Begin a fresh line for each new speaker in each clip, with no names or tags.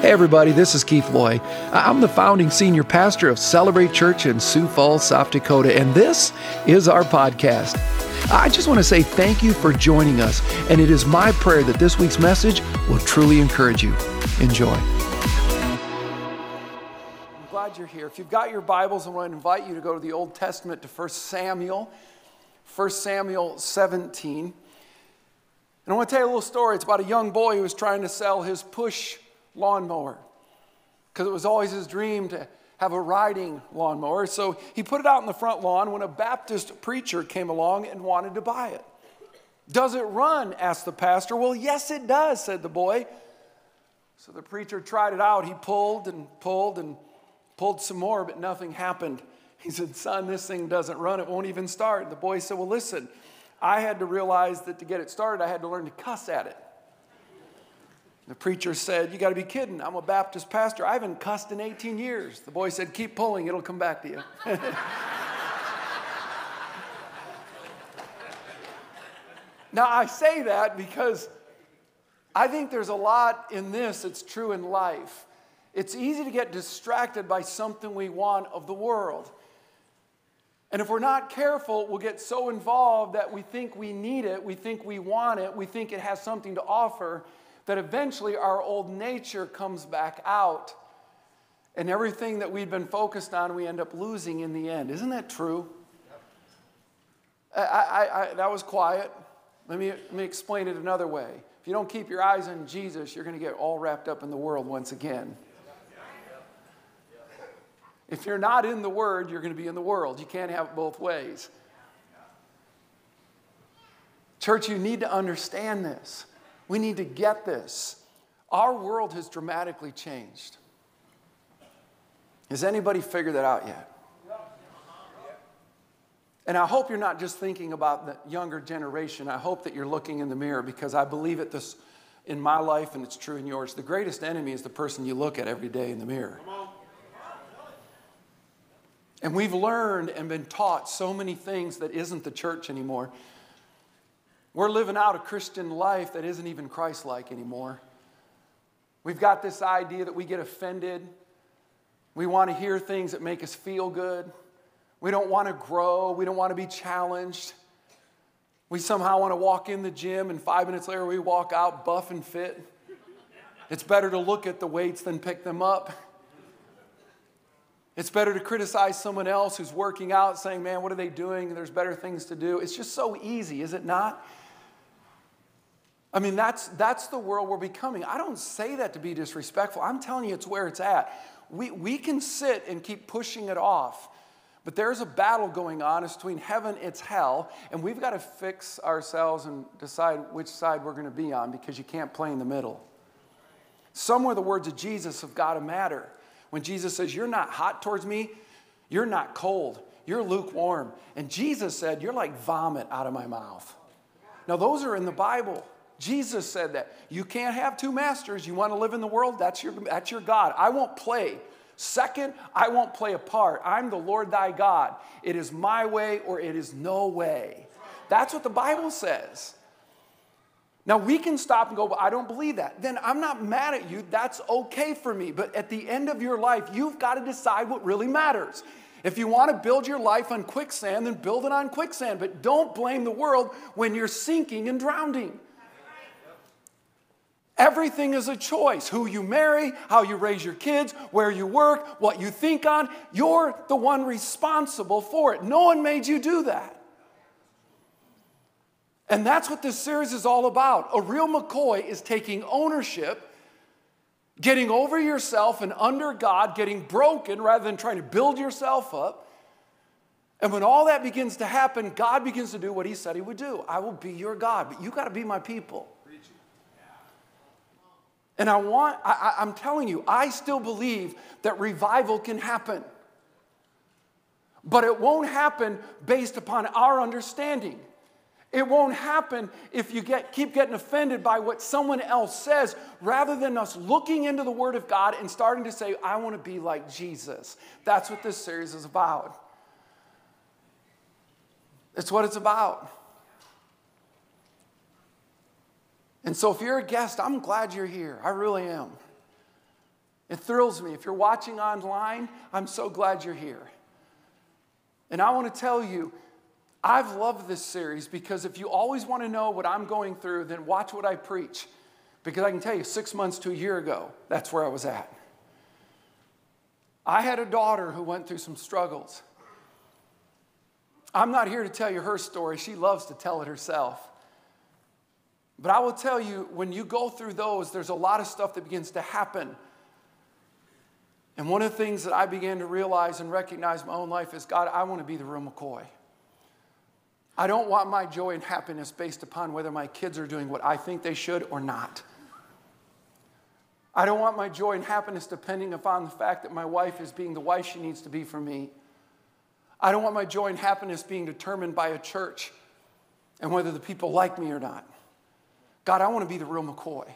Hey, everybody, this is Keith Loy. I'm the founding senior pastor of Celebrate Church in Sioux Falls, South Dakota, and this is our podcast. I just want to say thank you for joining us, and it is my prayer that this week's message will truly encourage you. Enjoy. I'm glad you're here. If you've got your Bibles, I want to invite you to go to the Old Testament to 1 Samuel, 1 Samuel 17. And I want to tell you a little story. It's about a young boy who was trying to sell his push lawnmower because it was always his dream to have a riding lawnmower. So he put it out in the front lawn when a Baptist preacher came along and wanted to buy it. Does it run? asked the pastor. Well, yes, it does, said the boy. So the preacher tried it out. He pulled and pulled and pulled some more, but nothing happened. He said, Son, this thing doesn't run. It won't even start. The boy said, Well, listen, I had to realize that to get it started, I had to learn to cuss at it. The preacher said, You got to be kidding. I'm a Baptist pastor. I haven't cussed in 18 years. The boy said, Keep pulling, it'll come back to you. now, I say that because I think there's a lot in this that's true in life. It's easy to get distracted by something we want of the world. And if we're not careful, we'll get so involved that we think we need it, we think we want it, we think it has something to offer, that eventually our old nature comes back out. And everything that we've been focused on, we end up losing in the end. Isn't that true? I, I, I, that was quiet. Let me, let me explain it another way. If you don't keep your eyes on Jesus, you're going to get all wrapped up in the world once again. If you're not in the Word, you're going to be in the world. You can't have it both ways. Church, you need to understand this. We need to get this. Our world has dramatically changed. Has anybody figured that out yet? And I hope you're not just thinking about the younger generation. I hope that you're looking in the mirror because I believe it this in my life and it's true in yours. The greatest enemy is the person you look at every day in the mirror. And we've learned and been taught so many things that isn't the church anymore. We're living out a Christian life that isn't even Christ like anymore. We've got this idea that we get offended. We want to hear things that make us feel good. We don't want to grow. We don't want to be challenged. We somehow want to walk in the gym and five minutes later we walk out buff and fit. It's better to look at the weights than pick them up. It's better to criticize someone else who's working out, saying, Man, what are they doing? There's better things to do. It's just so easy, is it not? I mean, that's, that's the world we're becoming. I don't say that to be disrespectful. I'm telling you, it's where it's at. We, we can sit and keep pushing it off, but there's a battle going on. It's between heaven, it's hell, and we've got to fix ourselves and decide which side we're going to be on because you can't play in the middle. Somewhere the words of Jesus have got to matter. When Jesus says, You're not hot towards me, you're not cold, you're lukewarm. And Jesus said, You're like vomit out of my mouth. Now, those are in the Bible. Jesus said that. You can't have two masters. You want to live in the world? That's your, that's your God. I won't play. Second, I won't play a part. I'm the Lord thy God. It is my way or it is no way. That's what the Bible says. Now we can stop and go, I don't believe that. Then I'm not mad at you. That's okay for me. But at the end of your life, you've got to decide what really matters. If you want to build your life on quicksand, then build it on quicksand. But don't blame the world when you're sinking and drowning. Everything is a choice. Who you marry, how you raise your kids, where you work, what you think on. You're the one responsible for it. No one made you do that. And that's what this series is all about. A real McCoy is taking ownership, getting over yourself and under God, getting broken rather than trying to build yourself up. And when all that begins to happen, God begins to do what He said He would do. I will be your God, but you got to be my people. And I want, I, I'm telling you, I still believe that revival can happen. But it won't happen based upon our understanding. It won't happen if you get, keep getting offended by what someone else says rather than us looking into the Word of God and starting to say, I want to be like Jesus. That's what this series is about. It's what it's about. And so, if you're a guest, I'm glad you're here. I really am. It thrills me. If you're watching online, I'm so glad you're here. And I want to tell you, I've loved this series because if you always want to know what I'm going through, then watch what I preach. Because I can tell you, six months to a year ago, that's where I was at. I had a daughter who went through some struggles. I'm not here to tell you her story, she loves to tell it herself. But I will tell you, when you go through those, there's a lot of stuff that begins to happen. And one of the things that I began to realize and recognize in my own life is God, I want to be the real McCoy. I don't want my joy and happiness based upon whether my kids are doing what I think they should or not. I don't want my joy and happiness depending upon the fact that my wife is being the wife she needs to be for me. I don't want my joy and happiness being determined by a church and whether the people like me or not. God, I want to be the real McCoy.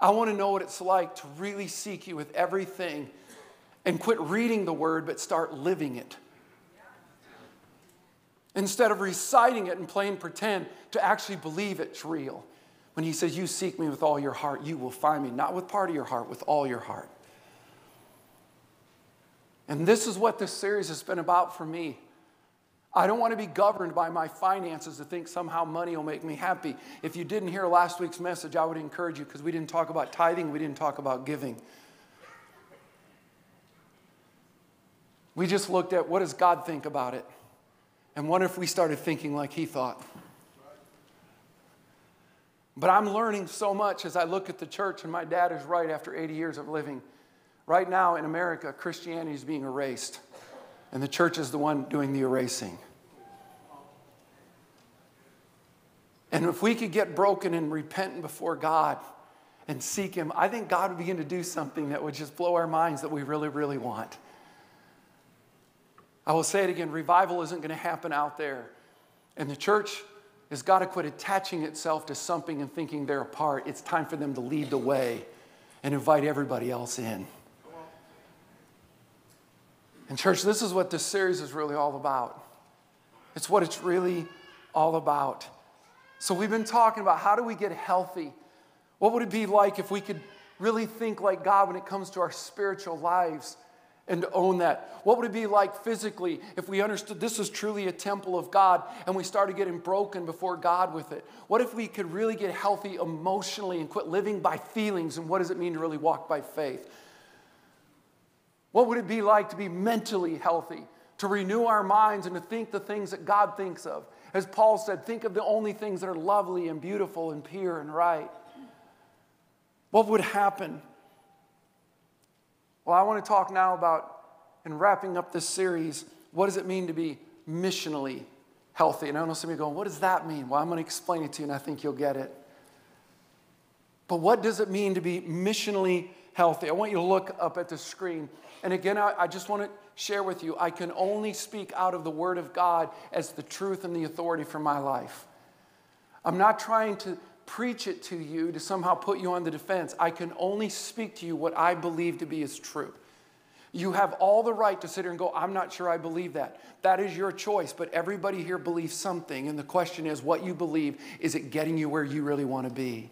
I want to know what it's like to really seek you with everything and quit reading the word but start living it. Instead of reciting it and playing pretend, to actually believe it's real. When he says, You seek me with all your heart, you will find me, not with part of your heart, with all your heart. And this is what this series has been about for me. I don't want to be governed by my finances to think somehow money will make me happy. If you didn't hear last week's message, I would encourage you because we didn't talk about tithing, we didn't talk about giving. We just looked at what does God think about it? And what if we started thinking like he thought? But I'm learning so much as I look at the church, and my dad is right after 80 years of living. Right now in America, Christianity is being erased and the church is the one doing the erasing. And if we could get broken and repentant before God and seek Him, I think God would begin to do something that would just blow our minds that we really, really want. I will say it again revival isn't going to happen out there. And the church has got to quit attaching itself to something and thinking they're a part. It's time for them to lead the way and invite everybody else in. And, church, this is what this series is really all about. It's what it's really all about. So, we've been talking about how do we get healthy? What would it be like if we could really think like God when it comes to our spiritual lives and own that? What would it be like physically if we understood this is truly a temple of God and we started getting broken before God with it? What if we could really get healthy emotionally and quit living by feelings? And what does it mean to really walk by faith? What would it be like to be mentally healthy, to renew our minds and to think the things that God thinks of? As Paul said, think of the only things that are lovely and beautiful and pure and right. What would happen? Well, I want to talk now about, in wrapping up this series, what does it mean to be missionally healthy? And I know some of you going, what does that mean? Well, I'm going to explain it to you and I think you'll get it. But what does it mean to be missionally healthy? I want you to look up at the screen and again, I, I just want to share with you I can only speak out of the Word of God as the truth and the authority for my life. I'm not trying to preach it to you to somehow put you on the defense. I can only speak to you what I believe to be as true. You have all the right to sit here and go, I'm not sure I believe that. That is your choice, but everybody here believes something. And the question is, what you believe, is it getting you where you really want to be?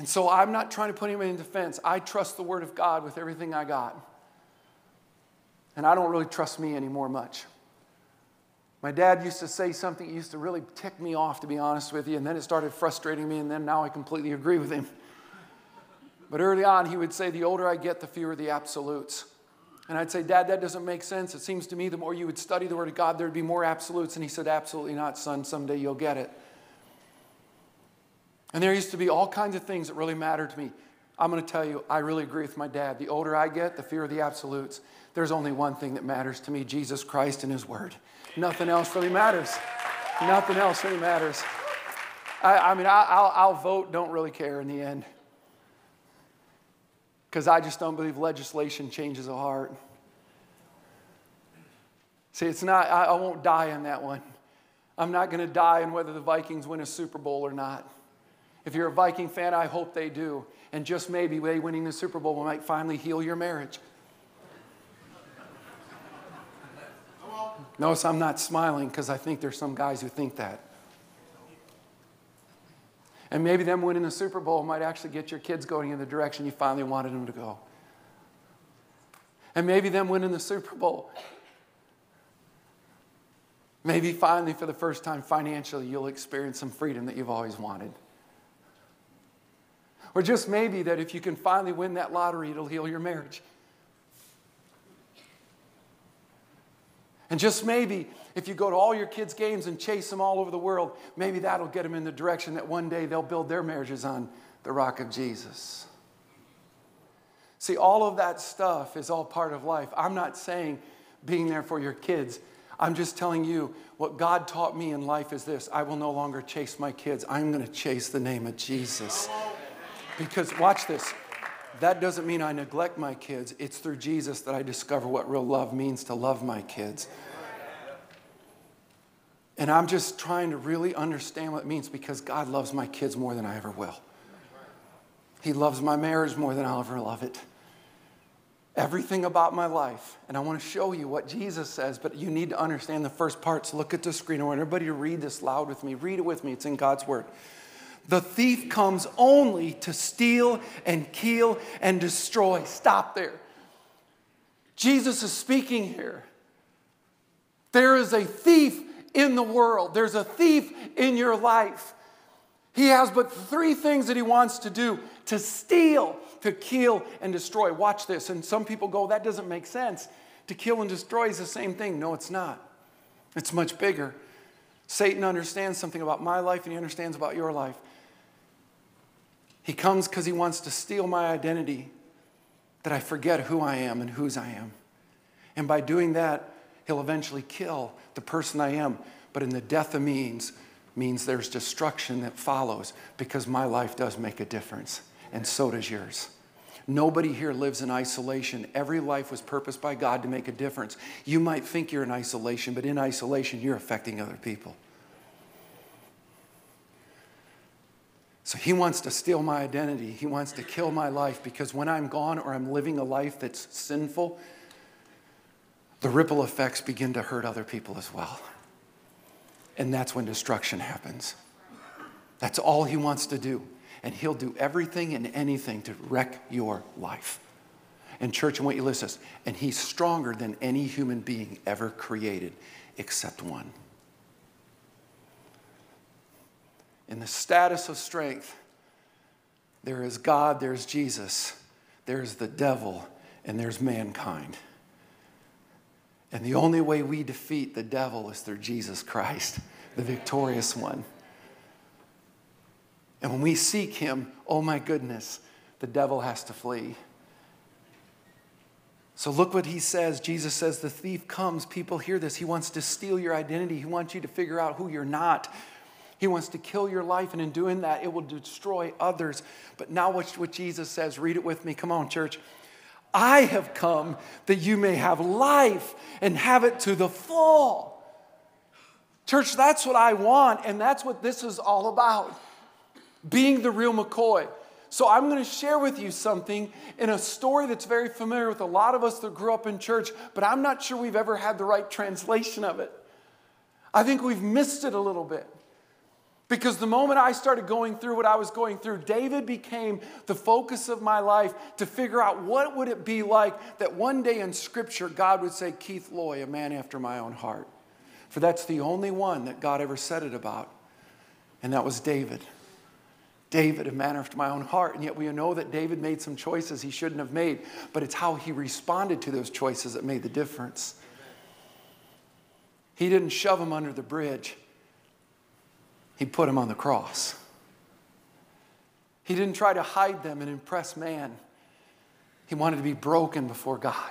And so I'm not trying to put him in defense. I trust the Word of God with everything I got. And I don't really trust me anymore much. My dad used to say something that used to really tick me off, to be honest with you, and then it started frustrating me, and then now I completely agree with him. But early on, he would say, The older I get, the fewer the absolutes. And I'd say, Dad, that doesn't make sense. It seems to me the more you would study the Word of God, there'd be more absolutes. And he said, Absolutely not, son. Someday you'll get it. And there used to be all kinds of things that really mattered to me. I'm going to tell you, I really agree with my dad. The older I get, the fewer the absolutes. There's only one thing that matters to me Jesus Christ and His Word. Nothing else really matters. Nothing else really matters. I, I mean, I, will vote, don't really care in the end. Because I just don't believe legislation changes a heart. See, it's not, I, I won't die on that one. I'm not going to die on whether the Vikings win a Super Bowl or not. If you're a Viking fan, I hope they do. And just maybe they winning the Super Bowl might finally heal your marriage. Notice I'm not smiling because I think there's some guys who think that. And maybe them winning the Super Bowl might actually get your kids going in the direction you finally wanted them to go. And maybe them winning the Super Bowl, maybe finally for the first time financially, you'll experience some freedom that you've always wanted. Or just maybe that if you can finally win that lottery, it'll heal your marriage. And just maybe if you go to all your kids' games and chase them all over the world, maybe that'll get them in the direction that one day they'll build their marriages on the rock of Jesus. See, all of that stuff is all part of life. I'm not saying being there for your kids. I'm just telling you what God taught me in life is this I will no longer chase my kids. I'm going to chase the name of Jesus. Because, watch this, that doesn't mean I neglect my kids. It's through Jesus that I discover what real love means to love my kids. And I'm just trying to really understand what it means because God loves my kids more than I ever will. He loves my marriage more than I'll ever love it. Everything about my life. And I want to show you what Jesus says, but you need to understand the first parts. Look at the screen. I want everybody to read this loud with me. Read it with me, it's in God's Word. The thief comes only to steal and kill and destroy. Stop there. Jesus is speaking here. There is a thief in the world, there's a thief in your life. He has but three things that he wants to do to steal, to kill, and destroy. Watch this. And some people go, that doesn't make sense. To kill and destroy is the same thing. No, it's not. It's much bigger. Satan understands something about my life and he understands about your life. He comes because he wants to steal my identity, that I forget who I am and whose I am. And by doing that, he'll eventually kill the person I am. But in the death of means, means there's destruction that follows because my life does make a difference, and so does yours. Nobody here lives in isolation. Every life was purposed by God to make a difference. You might think you're in isolation, but in isolation, you're affecting other people. So he wants to steal my identity. He wants to kill my life because when I'm gone or I'm living a life that's sinful, the ripple effects begin to hurt other people as well. And that's when destruction happens. That's all he wants to do. And he'll do everything and anything to wreck your life. And, church, I want you to listen. And he's stronger than any human being ever created except one. In the status of strength, there is God, there's Jesus, there's the devil, and there's mankind. And the only way we defeat the devil is through Jesus Christ, the victorious one. And when we seek him, oh my goodness, the devil has to flee. So look what he says. Jesus says, The thief comes. People hear this. He wants to steal your identity. He wants you to figure out who you're not. He wants to kill your life, and in doing that, it will destroy others. But now, watch what Jesus says. Read it with me. Come on, church. I have come that you may have life and have it to the full. Church, that's what I want, and that's what this is all about being the real McCoy. So, I'm going to share with you something in a story that's very familiar with a lot of us that grew up in church, but I'm not sure we've ever had the right translation of it. I think we've missed it a little bit. Because the moment I started going through what I was going through, David became the focus of my life to figure out what would it be like that one day in scripture God would say Keith Loy, a man after my own heart. For that's the only one that God ever said it about. And that was David. David, a man after my own heart. And yet we know that David made some choices he shouldn't have made, but it's how he responded to those choices that made the difference. He didn't shove them under the bridge. He put them on the cross. He didn't try to hide them and impress man. He wanted to be broken before God.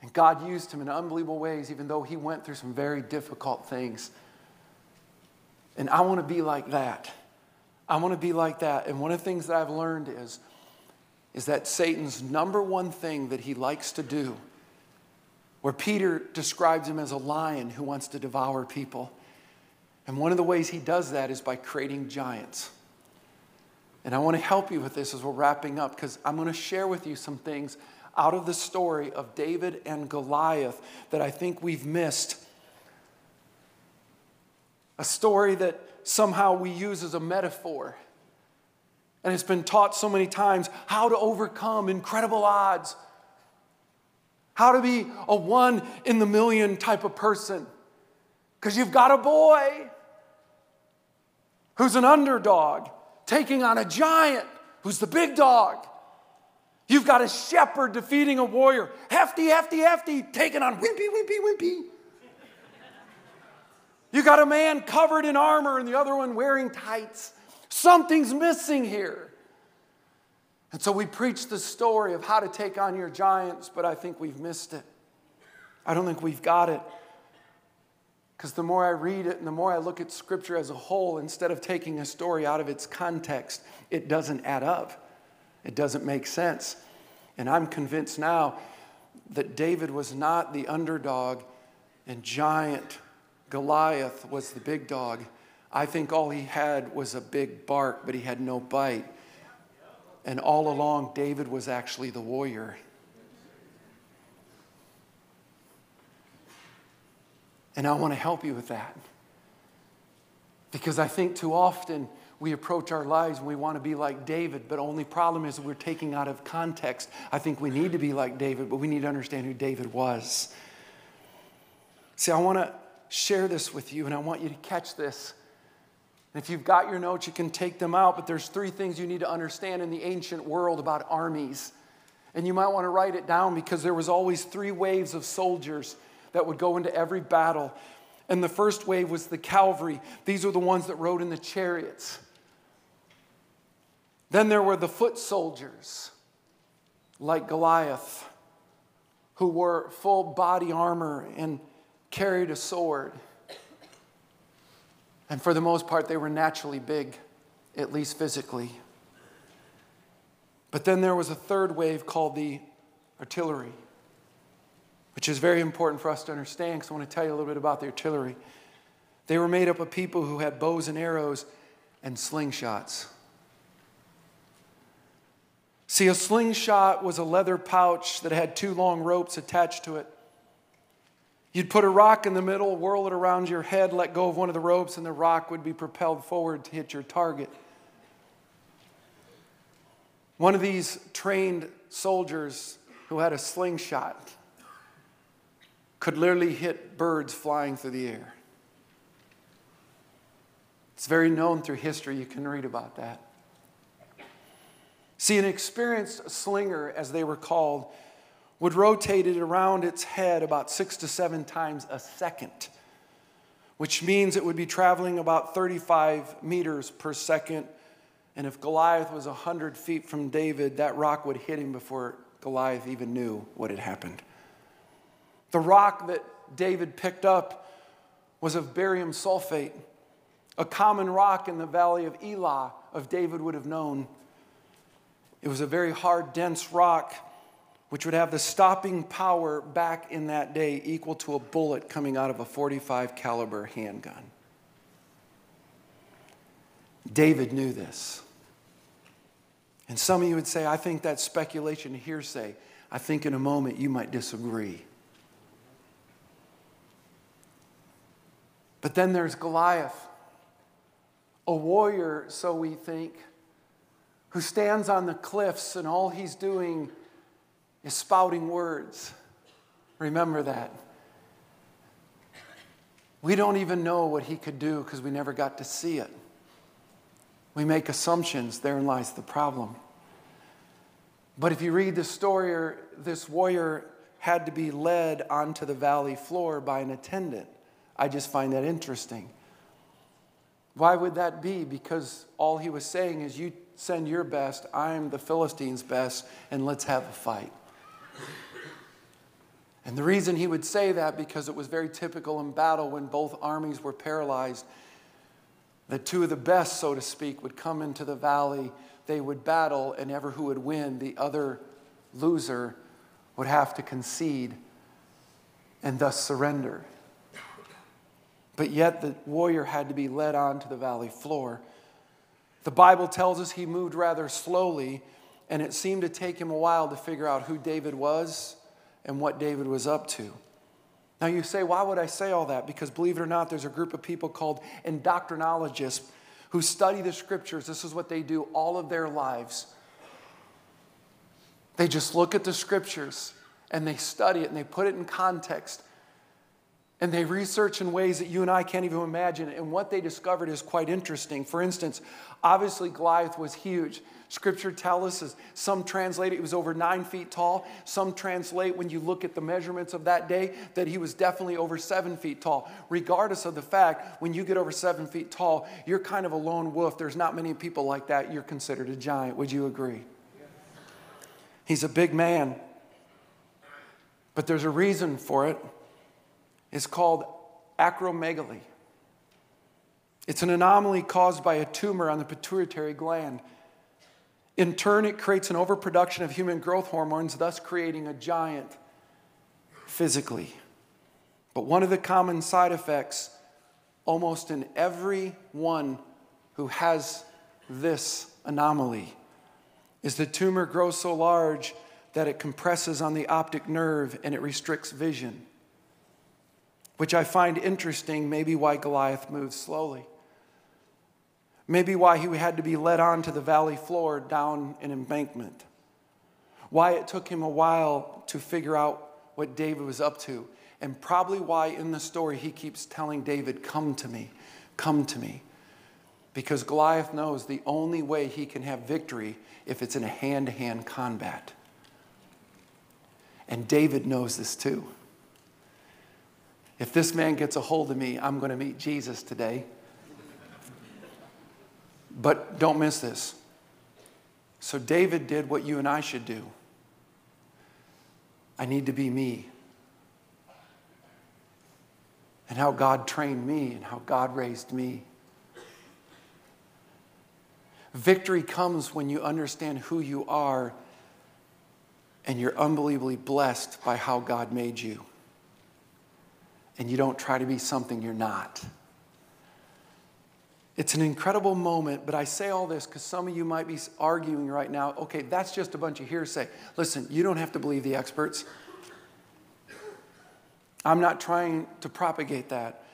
And God used him in unbelievable ways, even though he went through some very difficult things. And I want to be like that. I want to be like that. And one of the things that I've learned is, is that Satan's number one thing that he likes to do, where Peter describes him as a lion who wants to devour people, and one of the ways he does that is by creating giants. And I want to help you with this as we're wrapping up because I'm going to share with you some things out of the story of David and Goliath that I think we've missed. A story that somehow we use as a metaphor. And it's been taught so many times how to overcome incredible odds, how to be a one in the million type of person. Because you've got a boy who's an underdog taking on a giant who's the big dog. You've got a shepherd defeating a warrior, hefty, hefty, hefty, taking on wimpy, wimpy, wimpy. You got a man covered in armor and the other one wearing tights. Something's missing here. And so we preach the story of how to take on your giants, but I think we've missed it. I don't think we've got it. Because the more I read it and the more I look at Scripture as a whole, instead of taking a story out of its context, it doesn't add up. It doesn't make sense. And I'm convinced now that David was not the underdog and giant Goliath was the big dog. I think all he had was a big bark, but he had no bite. And all along, David was actually the warrior. And I want to help you with that. Because I think too often we approach our lives and we want to be like David, but only problem is we're taking out of context. I think we need to be like David, but we need to understand who David was. See, I want to share this with you, and I want you to catch this. If you've got your notes, you can take them out, but there's three things you need to understand in the ancient world about armies. And you might want to write it down because there was always three waves of soldiers that would go into every battle. And the first wave was the cavalry. These were the ones that rode in the chariots. Then there were the foot soldiers, like Goliath, who wore full body armor and carried a sword. And for the most part, they were naturally big, at least physically. But then there was a third wave called the artillery, which is very important for us to understand because I want to tell you a little bit about the artillery. They were made up of people who had bows and arrows and slingshots. See, a slingshot was a leather pouch that had two long ropes attached to it. You'd put a rock in the middle, whirl it around your head, let go of one of the ropes, and the rock would be propelled forward to hit your target. One of these trained soldiers who had a slingshot could literally hit birds flying through the air. It's very known through history. You can read about that. See, an experienced slinger, as they were called, would rotate it around its head about six to seven times a second, which means it would be traveling about 35 meters per second. And if Goliath was 100 feet from David, that rock would hit him before Goliath even knew what had happened. The rock that David picked up was of barium sulfate, a common rock in the valley of Elah, of David would have known. It was a very hard, dense rock which would have the stopping power back in that day equal to a bullet coming out of a 45 caliber handgun. David knew this. And some of you would say, I think that's speculation hearsay. I think in a moment you might disagree. But then there's Goliath, a warrior, so we think, who stands on the cliffs and all he's doing is spouting words. Remember that. We don't even know what he could do because we never got to see it. We make assumptions, therein lies the problem. But if you read the story, this warrior had to be led onto the valley floor by an attendant. I just find that interesting. Why would that be? Because all he was saying is, You send your best, I'm the Philistines' best, and let's have a fight. And the reason he would say that, because it was very typical in battle when both armies were paralyzed, that two of the best, so to speak, would come into the valley, they would battle, and ever who would win, the other loser would have to concede and thus surrender. But yet the warrior had to be led on to the valley floor. The Bible tells us he moved rather slowly and it seemed to take him a while to figure out who David was and what David was up to. Now, you say, why would I say all that? Because believe it or not, there's a group of people called indoctrinologists who study the scriptures. This is what they do all of their lives. They just look at the scriptures and they study it and they put it in context. And they research in ways that you and I can't even imagine. And what they discovered is quite interesting. For instance, obviously Goliath was huge. Scripture tells us, some translate it was over nine feet tall. Some translate, when you look at the measurements of that day, that he was definitely over seven feet tall. Regardless of the fact, when you get over seven feet tall, you're kind of a lone wolf. There's not many people like that. You're considered a giant. Would you agree? He's a big man. But there's a reason for it. It's called acromegaly. It's an anomaly caused by a tumor on the pituitary gland. In turn, it creates an overproduction of human growth hormones, thus creating a giant physically. But one of the common side effects, almost in every one who has this anomaly, is the tumor grows so large that it compresses on the optic nerve and it restricts vision, which I find interesting, maybe why Goliath moves slowly. Maybe why he had to be led on to the valley floor down an embankment. Why it took him a while to figure out what David was up to. And probably why in the story he keeps telling David, Come to me, come to me. Because Goliath knows the only way he can have victory if it's in a hand to hand combat. And David knows this too. If this man gets a hold of me, I'm going to meet Jesus today. But don't miss this. So David did what you and I should do. I need to be me. And how God trained me and how God raised me. Victory comes when you understand who you are and you're unbelievably blessed by how God made you. And you don't try to be something you're not. It's an incredible moment, but I say all this because some of you might be arguing right now okay, that's just a bunch of hearsay. Listen, you don't have to believe the experts. I'm not trying to propagate that.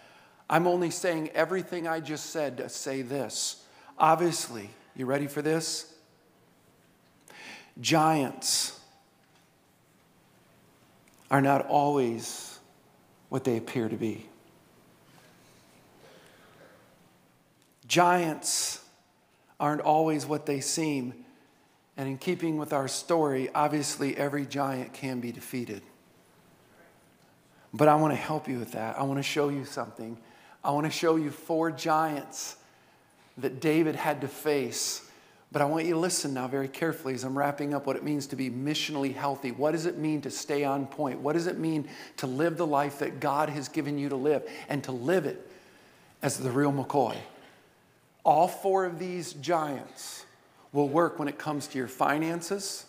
I'm only saying everything I just said to say this. Obviously, you ready for this? Giants are not always what they appear to be. Giants aren't always what they seem. And in keeping with our story, obviously every giant can be defeated. But I want to help you with that. I want to show you something. I want to show you four giants that David had to face. But I want you to listen now very carefully as I'm wrapping up what it means to be missionally healthy. What does it mean to stay on point? What does it mean to live the life that God has given you to live and to live it as the real McCoy? All four of these giants will work when it comes to your finances.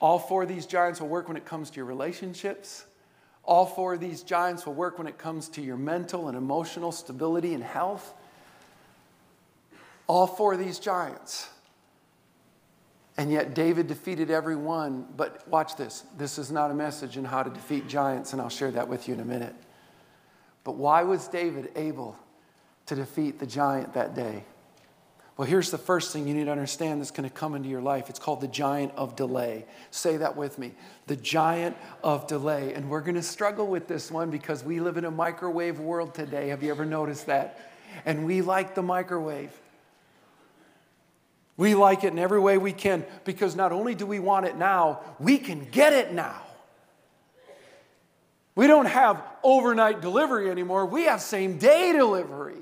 All four of these giants will work when it comes to your relationships. All four of these giants will work when it comes to your mental and emotional stability and health. All four of these giants. And yet David defeated every one. But watch this. This is not a message in how to defeat giants, and I'll share that with you in a minute. But why was David able to defeat the giant that day? Well, here's the first thing you need to understand that's going to come into your life. It's called the giant of delay. Say that with me the giant of delay. And we're going to struggle with this one because we live in a microwave world today. Have you ever noticed that? And we like the microwave. We like it in every way we can because not only do we want it now, we can get it now. We don't have overnight delivery anymore, we have same day delivery.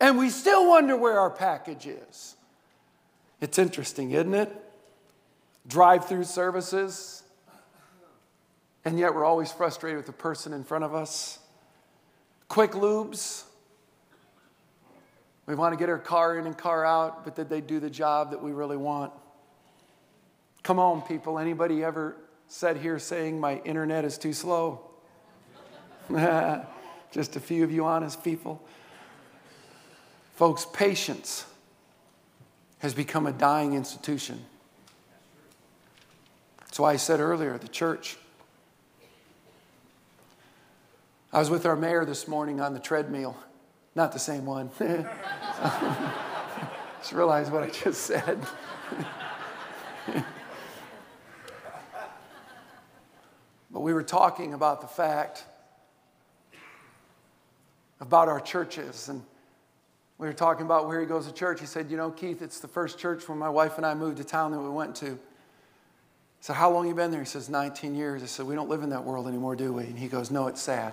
And we still wonder where our package is. It's interesting, isn't it? Drive through services, and yet we're always frustrated with the person in front of us. Quick lubes. We want to get our car in and car out, but did they do the job that we really want? Come on, people. Anybody ever said here saying my internet is too slow? Just a few of you honest people. Folks, patience has become a dying institution. That's why I said earlier the church. I was with our mayor this morning on the treadmill. Not the same one. just realized what I just said. but we were talking about the fact about our churches and we were talking about where he goes to church. He said, You know, Keith, it's the first church when my wife and I moved to town that we went to. I said, How long you been there? He says, 19 years. I said, We don't live in that world anymore, do we? And he goes, No, it's sad.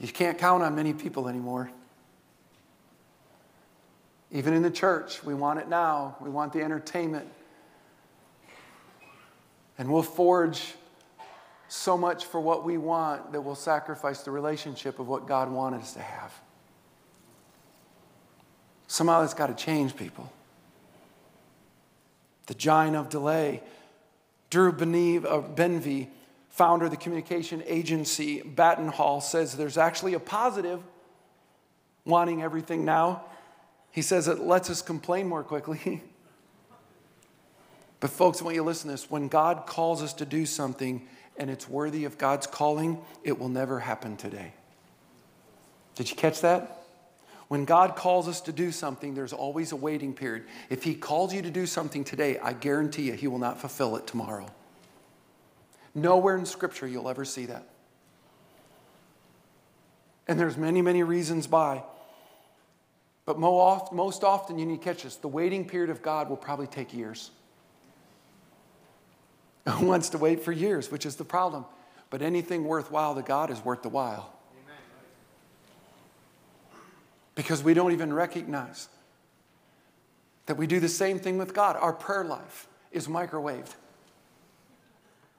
You can't count on many people anymore. Even in the church, we want it now. We want the entertainment. And we'll forge so much for what we want that we'll sacrifice the relationship of what God wanted us to have. Somehow that's got to change people. The giant of delay. Drew uh, Benvie, founder of the communication agency Battenhall, says there's actually a positive wanting everything now. He says it lets us complain more quickly. but, folks, I want you to listen to this. When God calls us to do something, and it's worthy of God's calling, it will never happen today. Did you catch that? When God calls us to do something, there's always a waiting period. If He calls you to do something today, I guarantee you He will not fulfill it tomorrow. Nowhere in Scripture you'll ever see that. And there's many, many reasons why. But most often, you need to catch this the waiting period of God will probably take years. Who wants to wait for years, which is the problem. But anything worthwhile to God is worth the while. Because we don't even recognize that we do the same thing with God. Our prayer life is microwaved.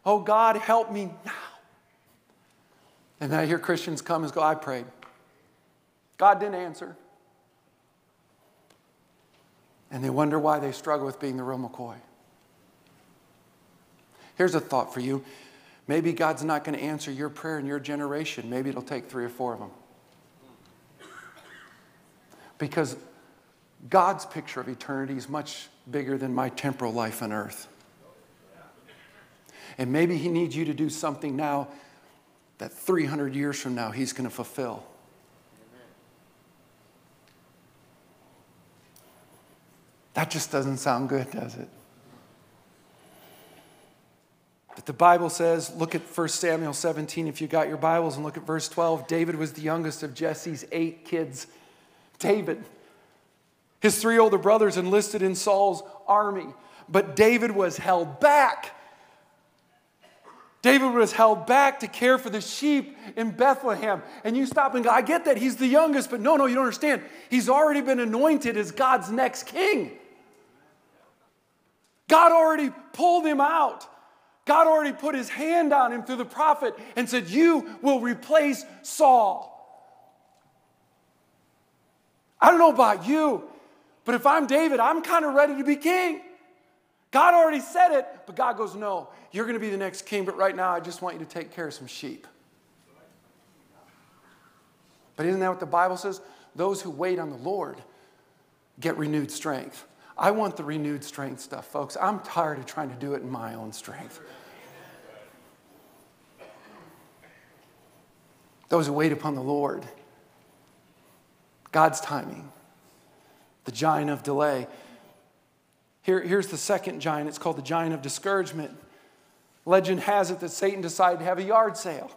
Oh, God, help me now. And I hear Christians come and go, I prayed. God didn't answer. And they wonder why they struggle with being the real McCoy. Here's a thought for you. Maybe God's not going to answer your prayer in your generation. Maybe it'll take three or four of them. Because God's picture of eternity is much bigger than my temporal life on earth. And maybe He needs you to do something now that 300 years from now He's going to fulfill. That just doesn't sound good, does it? But the Bible says, look at 1 Samuel 17 if you got your Bibles, and look at verse 12. David was the youngest of Jesse's eight kids. David. His three older brothers enlisted in Saul's army, but David was held back. David was held back to care for the sheep in Bethlehem. And you stop and go, I get that he's the youngest, but no, no, you don't understand. He's already been anointed as God's next king. God already pulled him out. God already put his hand on him through the prophet and said, You will replace Saul. I don't know about you, but if I'm David, I'm kind of ready to be king. God already said it, but God goes, No, you're going to be the next king, but right now I just want you to take care of some sheep. But isn't that what the Bible says? Those who wait on the Lord get renewed strength. I want the renewed strength stuff, folks. I'm tired of trying to do it in my own strength. those who wait upon the Lord. God's timing, the giant of delay. Here, here's the second giant. It's called the giant of discouragement. Legend has it that Satan decided to have a yard sale.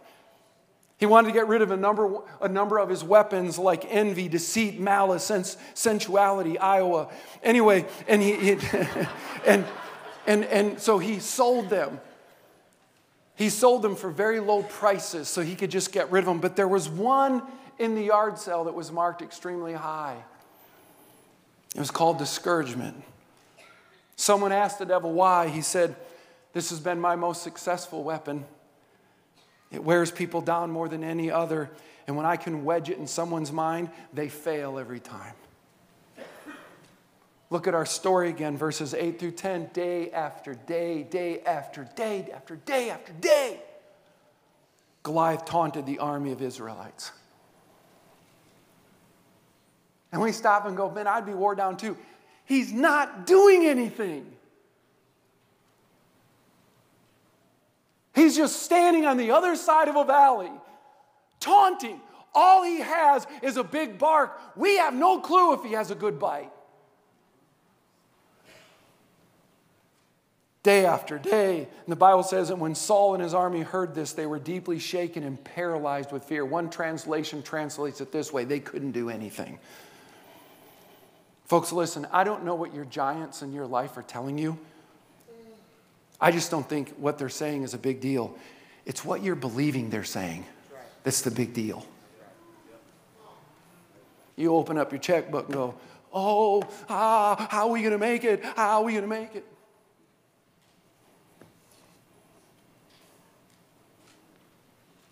He wanted to get rid of a number, a number of his weapons like envy, deceit, malice, sens- sensuality, Iowa. Anyway, and, he, he and, and, and so he sold them he sold them for very low prices so he could just get rid of them. But there was one in the yard sale that was marked extremely high. It was called discouragement. Someone asked the devil why. He said, This has been my most successful weapon. It wears people down more than any other. And when I can wedge it in someone's mind, they fail every time. Look at our story again, verses 8 through 10, day after day, day after day, after day after day. Goliath taunted the army of Israelites. And we stop and go, man, I'd be wore down too. He's not doing anything. He's just standing on the other side of a valley, taunting. All he has is a big bark. We have no clue if he has a good bite. Day after day. And the Bible says that when Saul and his army heard this, they were deeply shaken and paralyzed with fear. One translation translates it this way they couldn't do anything. Folks, listen, I don't know what your giants in your life are telling you. I just don't think what they're saying is a big deal. It's what you're believing they're saying that's the big deal. You open up your checkbook and go, Oh, ah, how are we going to make it? How are we going to make it?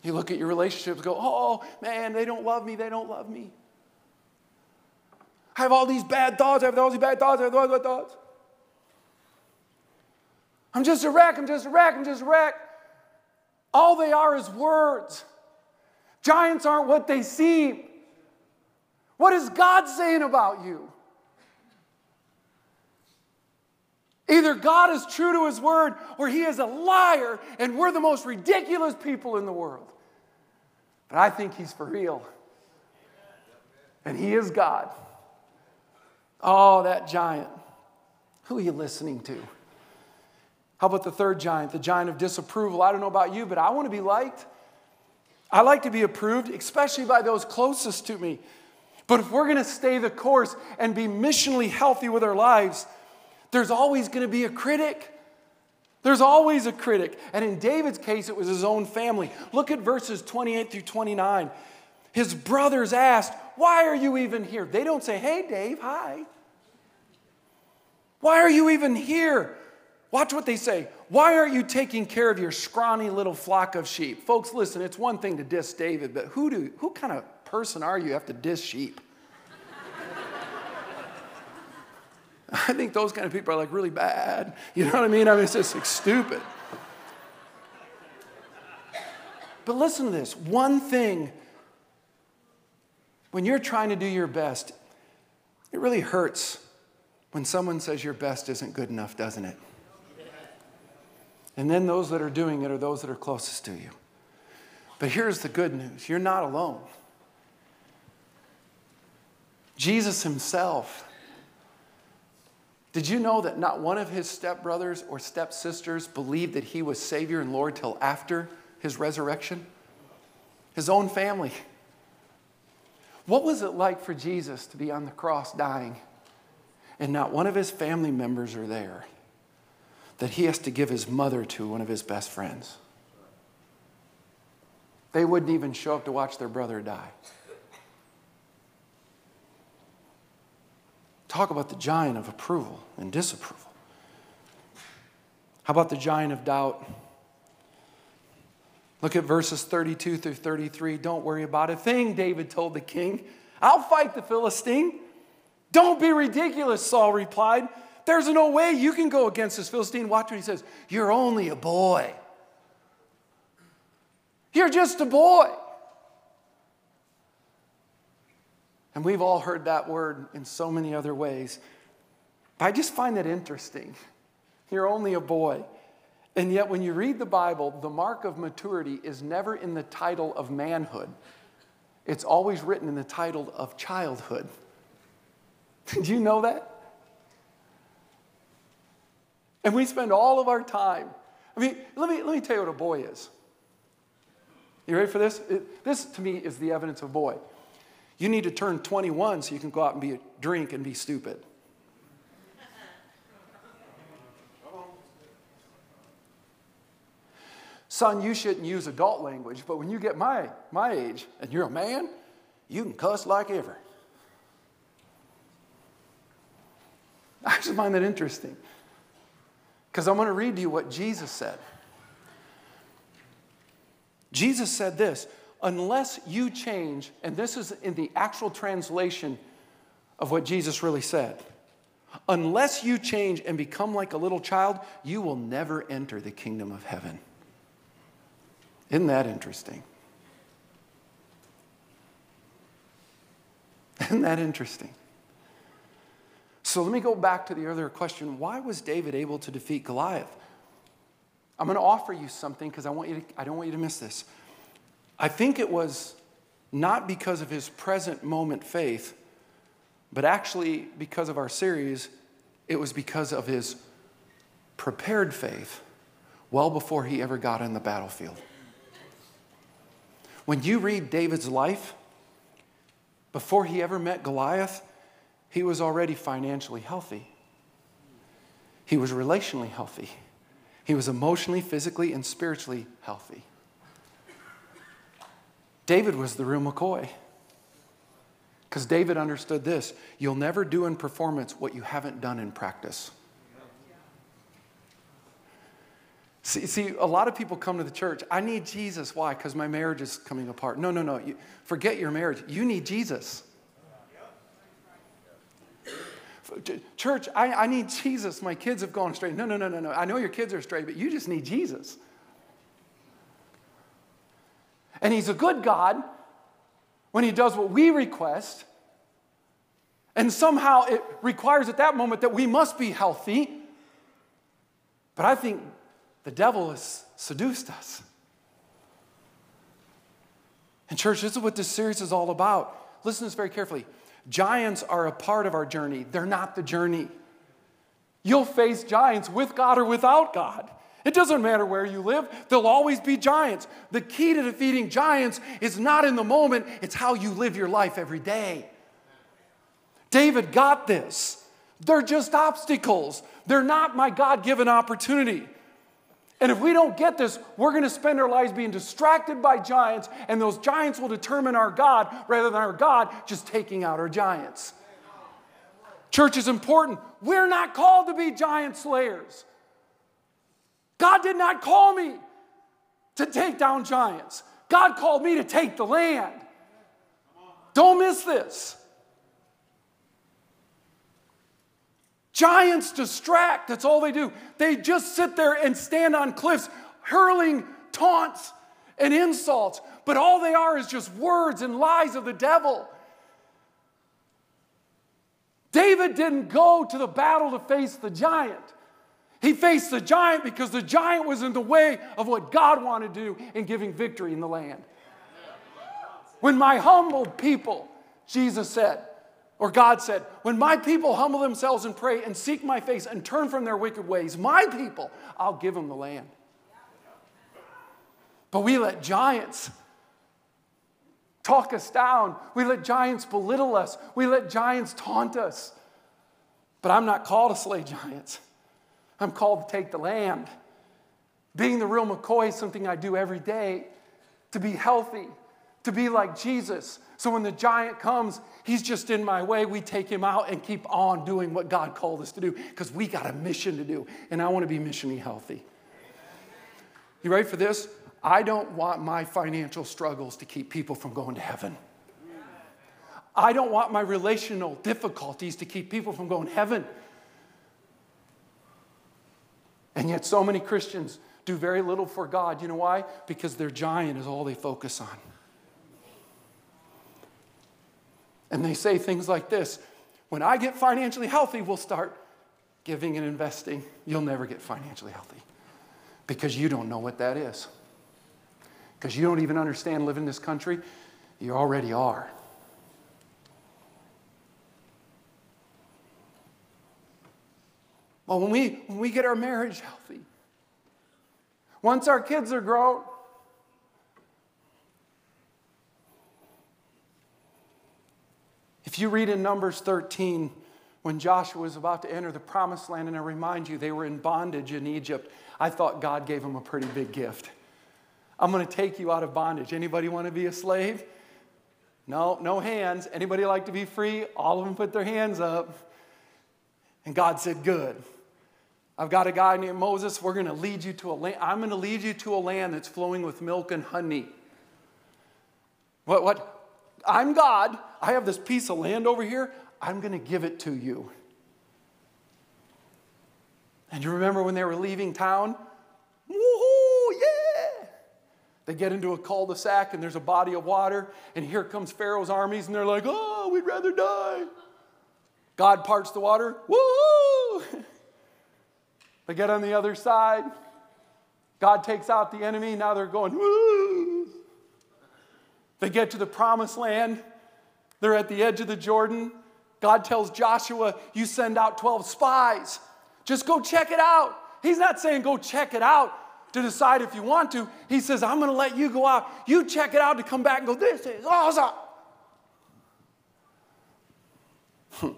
You look at your relationships, go, Oh, man, they don't love me. They don't love me. I have all these bad thoughts. I have all these bad thoughts. I have all these bad thoughts. I'm just a wreck. I'm just a wreck. I'm just a wreck. All they are is words. Giants aren't what they seem. What is God saying about you? Either God is true to his word or he is a liar and we're the most ridiculous people in the world. But I think he's for real. And he is God. Oh, that giant. Who are you listening to? How about the third giant, the giant of disapproval? I don't know about you, but I want to be liked. I like to be approved, especially by those closest to me. But if we're going to stay the course and be missionally healthy with our lives, there's always going to be a critic. There's always a critic. And in David's case, it was his own family. Look at verses 28 through 29. His brothers asked, Why are you even here? They don't say, Hey, Dave, hi. Why are you even here? Watch what they say. Why aren't you taking care of your scrawny little flock of sheep? Folks, listen, it's one thing to diss David, but who, do, who kind of person are you, have to diss sheep? I think those kind of people are like really bad. You know what I mean? I mean, it's just like stupid. But listen to this one thing, when you're trying to do your best, it really hurts when someone says your best isn't good enough, doesn't it? And then those that are doing it are those that are closest to you. But here's the good news you're not alone. Jesus himself. Did you know that not one of his stepbrothers or stepsisters believed that he was Savior and Lord till after his resurrection? His own family. What was it like for Jesus to be on the cross dying and not one of his family members are there? that he has to give his mother to one of his best friends. They wouldn't even show up to watch their brother die. Talk about the giant of approval and disapproval. How about the giant of doubt? Look at verses 32 through 33. Don't worry about a thing, David told the king. I'll fight the Philistine. Don't be ridiculous, Saul replied. There's no way you can go against this Philistine. Watch what he says. You're only a boy. You're just a boy. And we've all heard that word in so many other ways. But I just find that interesting. You're only a boy. And yet, when you read the Bible, the mark of maturity is never in the title of manhood, it's always written in the title of childhood. Did you know that? And we spend all of our time. I mean, let me, let me tell you what a boy is. You ready for this? It, this, to me, is the evidence of boy. You need to turn 21 so you can go out and be a drink and be stupid. Son, you shouldn't use adult language, but when you get my, my age and you're a man, you can cuss like ever. I just find that interesting. Because I'm going to read to you what Jesus said. Jesus said this unless you change, and this is in the actual translation of what Jesus really said. Unless you change and become like a little child, you will never enter the kingdom of heaven. Isn't that interesting? Isn't that interesting? So let me go back to the earlier question why was David able to defeat Goliath? I'm going to offer you something because I, want you to, I don't want you to miss this. I think it was not because of his present moment faith, but actually because of our series, it was because of his prepared faith well before he ever got in the battlefield. When you read David's life, before he ever met Goliath, he was already financially healthy. He was relationally healthy. He was emotionally, physically, and spiritually healthy. David was the real McCoy. Because David understood this you'll never do in performance what you haven't done in practice. See, see, a lot of people come to the church. I need Jesus. Why? Because my marriage is coming apart. No, no, no. You, forget your marriage. You need Jesus. Church, I, I need Jesus. My kids have gone astray. No, no, no, no, no. I know your kids are astray, but you just need Jesus. And He's a good God when He does what we request. And somehow it requires at that moment that we must be healthy. But I think the devil has seduced us. And, church, this is what this series is all about. Listen to this very carefully. Giants are a part of our journey, they're not the journey. You'll face giants with God or without God. It doesn't matter where you live, there'll always be giants. The key to defeating giants is not in the moment, it's how you live your life every day. David got this. They're just obstacles, they're not my God given opportunity. And if we don't get this, we're going to spend our lives being distracted by giants, and those giants will determine our God rather than our God just taking out our giants. Church is important. We're not called to be giant slayers. God did not call me to take down giants, God called me to take the land. Don't miss this. Giants distract, that's all they do. They just sit there and stand on cliffs hurling taunts and insults, but all they are is just words and lies of the devil. David didn't go to the battle to face the giant. He faced the giant because the giant was in the way of what God wanted to do in giving victory in the land. When my humble people, Jesus said, or God said, When my people humble themselves and pray and seek my face and turn from their wicked ways, my people, I'll give them the land. But we let giants talk us down. We let giants belittle us. We let giants taunt us. But I'm not called to slay giants, I'm called to take the land. Being the real McCoy is something I do every day to be healthy, to be like Jesus, so when the giant comes, he's just in my way. We take him out and keep on doing what God called us to do because we got a mission to do. And I want to be missionally healthy. You ready for this? I don't want my financial struggles to keep people from going to heaven. I don't want my relational difficulties to keep people from going to heaven. And yet, so many Christians do very little for God. You know why? Because their giant is all they focus on. And they say things like this When I get financially healthy, we'll start giving and investing. You'll never get financially healthy because you don't know what that is. Because you don't even understand living in this country. You already are. Well, when we, when we get our marriage healthy, once our kids are grown, If you read in Numbers 13, when Joshua was about to enter the promised land, and I remind you, they were in bondage in Egypt, I thought God gave them a pretty big gift. I'm going to take you out of bondage. Anybody want to be a slave? No, no hands. Anybody like to be free? All of them put their hands up. And God said, Good. I've got a guy named Moses. We're going to lead you to a land. I'm going to lead you to a land that's flowing with milk and honey. What, what, I'm God. I have this piece of land over here. I'm going to give it to you. And you remember when they were leaving town? Woohoo, yeah! They get into a cul de sac and there's a body of water, and here comes Pharaoh's armies, and they're like, oh, we'd rather die. God parts the water, woo! They get on the other side. God takes out the enemy. Now they're going, Woo! They get to the promised land. They're at the edge of the Jordan. God tells Joshua, You send out 12 spies. Just go check it out. He's not saying go check it out to decide if you want to. He says, I'm going to let you go out. You check it out to come back and go, This is awesome.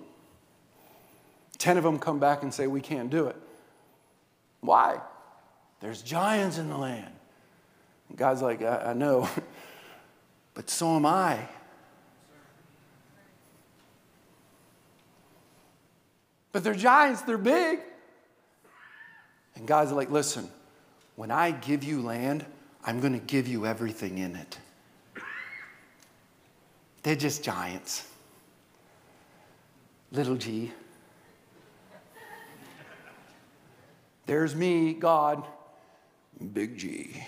Ten of them come back and say, We can't do it. Why? There's giants in the land. And God's like, I, I know, but so am I. But they're giants, they're big. And God's like, listen, when I give you land, I'm going to give you everything in it. They're just giants. Little g. There's me, God, big G.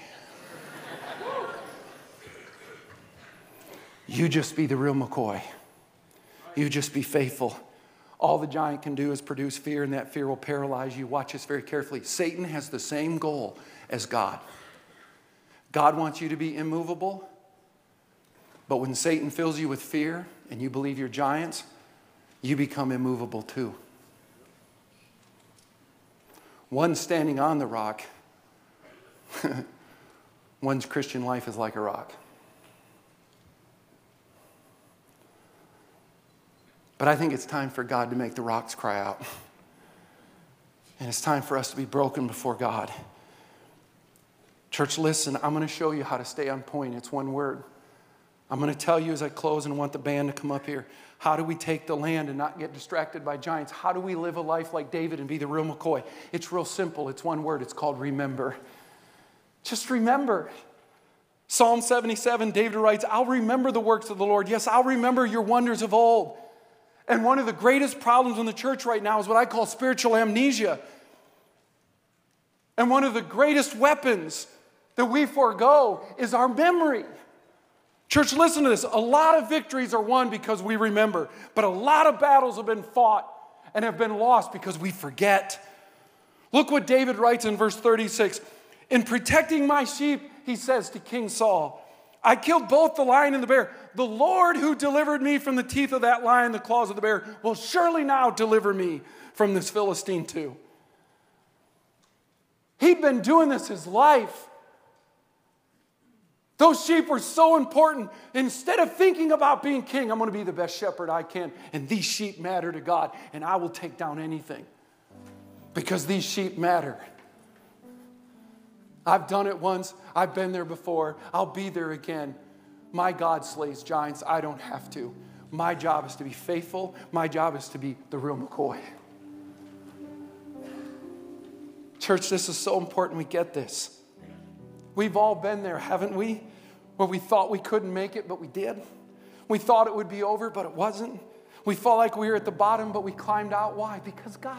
you just be the real McCoy. You just be faithful. All the giant can do is produce fear, and that fear will paralyze you. Watch this very carefully. Satan has the same goal as God. God wants you to be immovable, but when Satan fills you with fear and you believe you're giants, you become immovable too. One standing on the rock, one's Christian life is like a rock. But I think it's time for God to make the rocks cry out. And it's time for us to be broken before God. Church, listen, I'm going to show you how to stay on point. It's one word. I'm going to tell you as I close and want the band to come up here. How do we take the land and not get distracted by giants? How do we live a life like David and be the real McCoy? It's real simple. It's one word. It's called remember. Just remember. Psalm 77, David writes, I'll remember the works of the Lord. Yes, I'll remember your wonders of old. And one of the greatest problems in the church right now is what I call spiritual amnesia. And one of the greatest weapons that we forego is our memory. Church, listen to this. A lot of victories are won because we remember, but a lot of battles have been fought and have been lost because we forget. Look what David writes in verse 36 In protecting my sheep, he says to King Saul, I killed both the lion and the bear. The Lord who delivered me from the teeth of that lion, the claws of the bear, will surely now deliver me from this Philistine too. He'd been doing this his life. Those sheep were so important. Instead of thinking about being king, I'm going to be the best shepherd I can, and these sheep matter to God, and I will take down anything because these sheep matter. I've done it once. I've been there before. I'll be there again. My God slays giants. I don't have to. My job is to be faithful. My job is to be the real McCoy. Church, this is so important we get this. We've all been there, haven't we? Where we thought we couldn't make it, but we did. We thought it would be over, but it wasn't. We felt like we were at the bottom, but we climbed out. Why? Because God.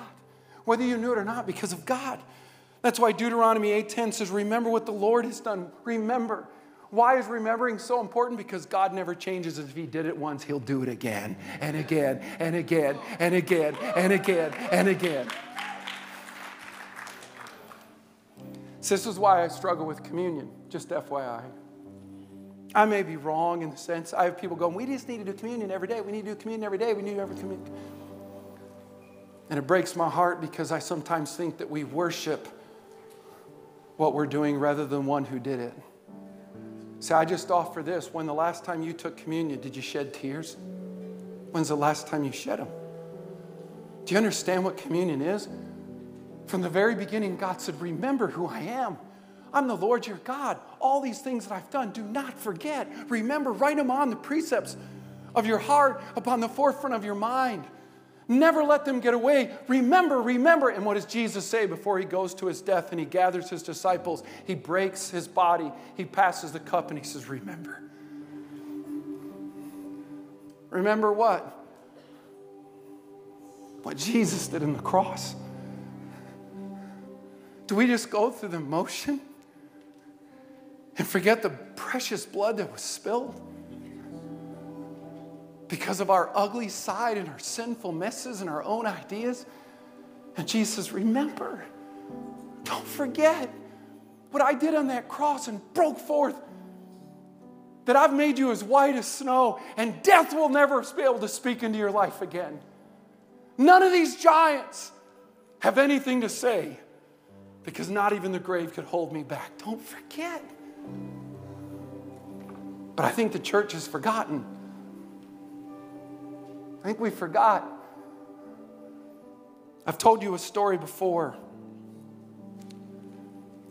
Whether you knew it or not, because of God. That's why Deuteronomy 8:10 says, "Remember what the Lord has done. Remember." Why is remembering so important? Because God never changes. If He did it once, He'll do it again and again and again and again and again and again. This is why I struggle with communion, just FYI. I may be wrong in the sense I have people going, we just need to do communion every day. We need to do communion every day. We need to do every communion. And it breaks my heart because I sometimes think that we worship what we're doing rather than one who did it. See, I just offer this. When the last time you took communion, did you shed tears? When's the last time you shed them? Do you understand what communion is? From the very beginning, God said, Remember who I am. I'm the Lord your God. All these things that I've done, do not forget. Remember, write them on the precepts of your heart, upon the forefront of your mind. Never let them get away. Remember, remember. And what does Jesus say before he goes to his death and he gathers his disciples? He breaks his body, he passes the cup, and he says, Remember. Remember what? What Jesus did in the cross. Do we just go through the motion and forget the precious blood that was spilled? Because of our ugly side and our sinful messes and our own ideas. And Jesus Remember, don't forget what I did on that cross and broke forth. That I've made you as white as snow, and death will never be able to speak into your life again. None of these giants have anything to say because not even the grave could hold me back. Don't forget. But I think the church has forgotten. I think we forgot. I've told you a story before.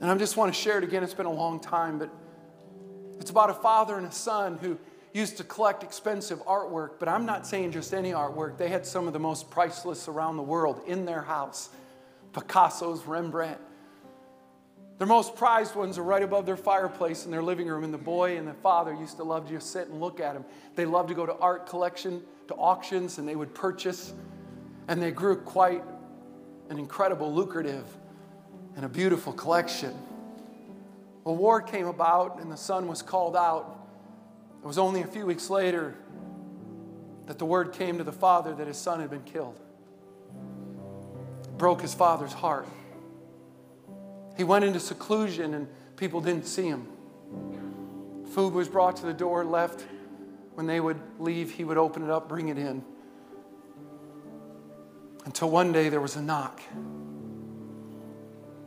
And I just want to share it again. It's been a long time, but it's about a father and a son who used to collect expensive artwork, but I'm not saying just any artwork. They had some of the most priceless around the world in their house Picasso's, Rembrandt. Their most prized ones are right above their fireplace in their living room, and the boy and the father used to love to just sit and look at them. They loved to go to art collection, to auctions, and they would purchase, and they grew quite an incredible, lucrative, and a beautiful collection. A war came about, and the son was called out. It was only a few weeks later that the word came to the father that his son had been killed. It broke his father's heart. He went into seclusion and people didn't see him. Food was brought to the door, left. When they would leave, he would open it up, bring it in. Until one day there was a knock.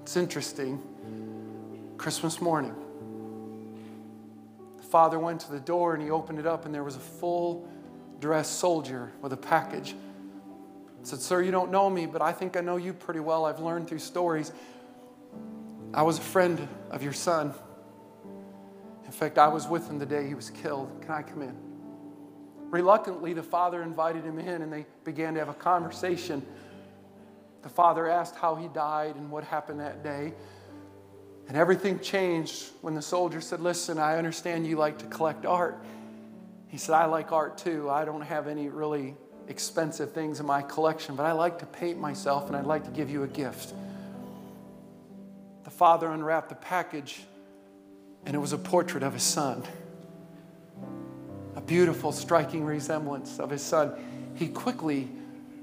It's interesting. Christmas morning. The father went to the door and he opened it up, and there was a full dressed soldier with a package. Said, Sir, you don't know me, but I think I know you pretty well. I've learned through stories. I was a friend of your son. In fact, I was with him the day he was killed. Can I come in? Reluctantly, the father invited him in and they began to have a conversation. The father asked how he died and what happened that day. And everything changed when the soldier said, Listen, I understand you like to collect art. He said, I like art too. I don't have any really expensive things in my collection, but I like to paint myself and I'd like to give you a gift the father unwrapped the package, and it was a portrait of his son. A beautiful, striking resemblance of his son. He quickly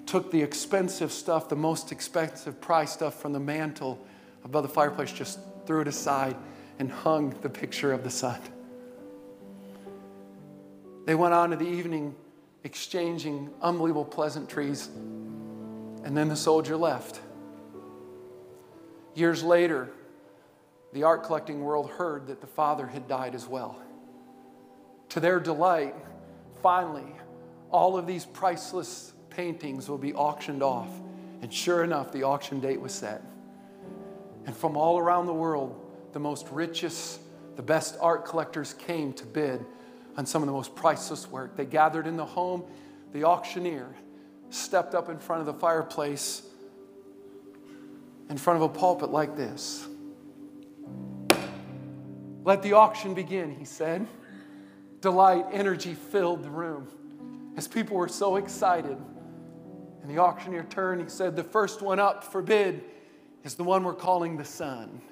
took the expensive stuff, the most expensive prize stuff from the mantle above the fireplace, just threw it aside, and hung the picture of the son. They went on to the evening exchanging unbelievable pleasantries, and then the soldier left. Years later, the art collecting world heard that the father had died as well. To their delight, finally, all of these priceless paintings will be auctioned off. And sure enough, the auction date was set. And from all around the world, the most richest, the best art collectors came to bid on some of the most priceless work. They gathered in the home. The auctioneer stepped up in front of the fireplace in front of a pulpit like this. Let the auction begin, he said. Delight, energy filled the room as people were so excited. And the auctioneer turned, he said, The first one up for bid is the one we're calling the son.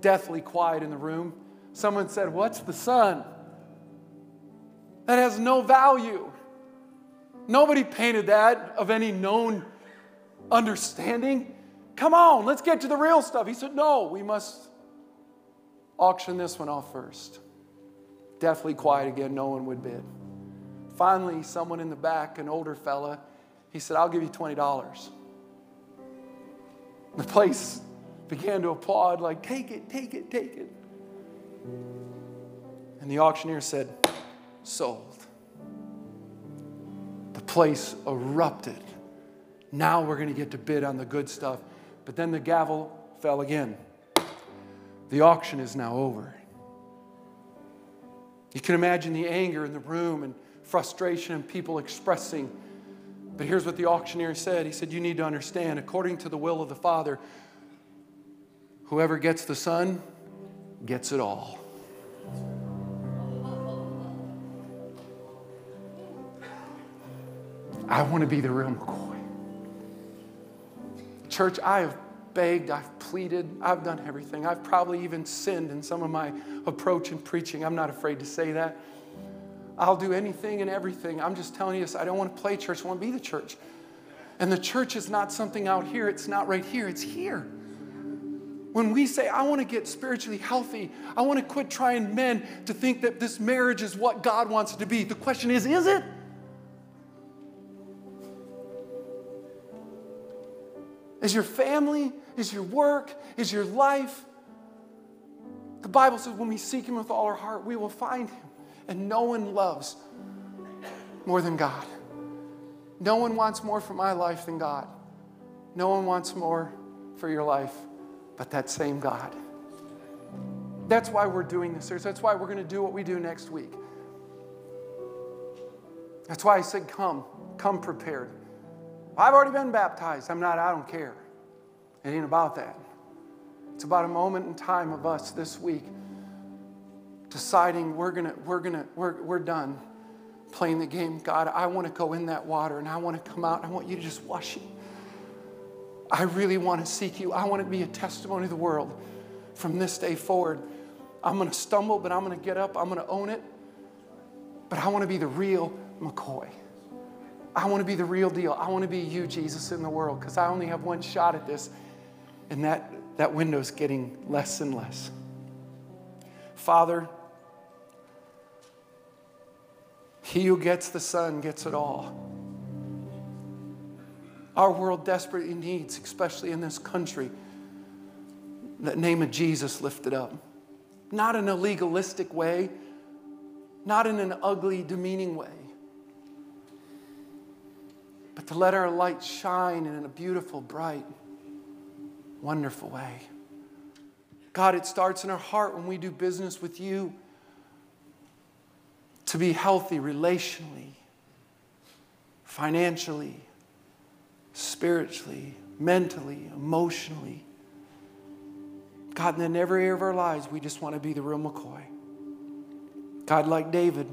Deathly quiet in the room. Someone said, What's the son? That has no value. Nobody painted that of any known understanding. Come on, let's get to the real stuff. He said, No, we must auction this one off first. Deathly quiet again, no one would bid. Finally, someone in the back, an older fella, he said, I'll give you $20. The place began to applaud, like, take it, take it, take it. And the auctioneer said, sold. The place erupted. Now we're going to get to bid on the good stuff. But then the gavel fell again. The auction is now over. You can imagine the anger in the room and frustration and people expressing. But here's what the auctioneer said He said, You need to understand, according to the will of the Father, whoever gets the Son gets it all. I want to be the real McCoy. Church, I have begged, I've pleaded, I've done everything. I've probably even sinned in some of my approach and preaching. I'm not afraid to say that. I'll do anything and everything. I'm just telling you this. I don't want to play church, I want to be the church. And the church is not something out here, it's not right here, it's here. When we say, I want to get spiritually healthy, I want to quit trying men to think that this marriage is what God wants it to be. The question is, is it? Is your family? Is your work? Is your life? The Bible says when we seek Him with all our heart, we will find Him. And no one loves more than God. No one wants more for my life than God. No one wants more for your life but that same God. That's why we're doing this series. That's why we're going to do what we do next week. That's why I said, Come, come prepared. I've already been baptized. I'm not, I don't care. It ain't about that. It's about a moment in time of us this week deciding we're gonna, we're gonna, we're, we're done playing the game. God, I want to go in that water and I want to come out. I want you to just wash me. I really want to seek you. I want to be a testimony to the world from this day forward. I'm going to stumble, but I'm going to get up. I'm going to own it. But I want to be the real McCoy. I want to be the real deal. I want to be you, Jesus, in the world because I only have one shot at this. And that, that window's getting less and less. Father, he who gets the Son gets it all. Our world desperately needs, especially in this country, the name of Jesus lifted up. Not in a legalistic way, not in an ugly, demeaning way, but to let our light shine in a beautiful, bright, wonderful way. God, it starts in our heart when we do business with you to be healthy relationally, financially, spiritually, mentally, emotionally. God, in every area of our lives, we just want to be the real McCoy. God, like David,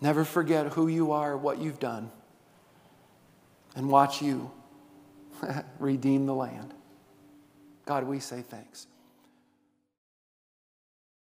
never forget who you are, what you've done, and watch you redeem the land. God, we say thanks.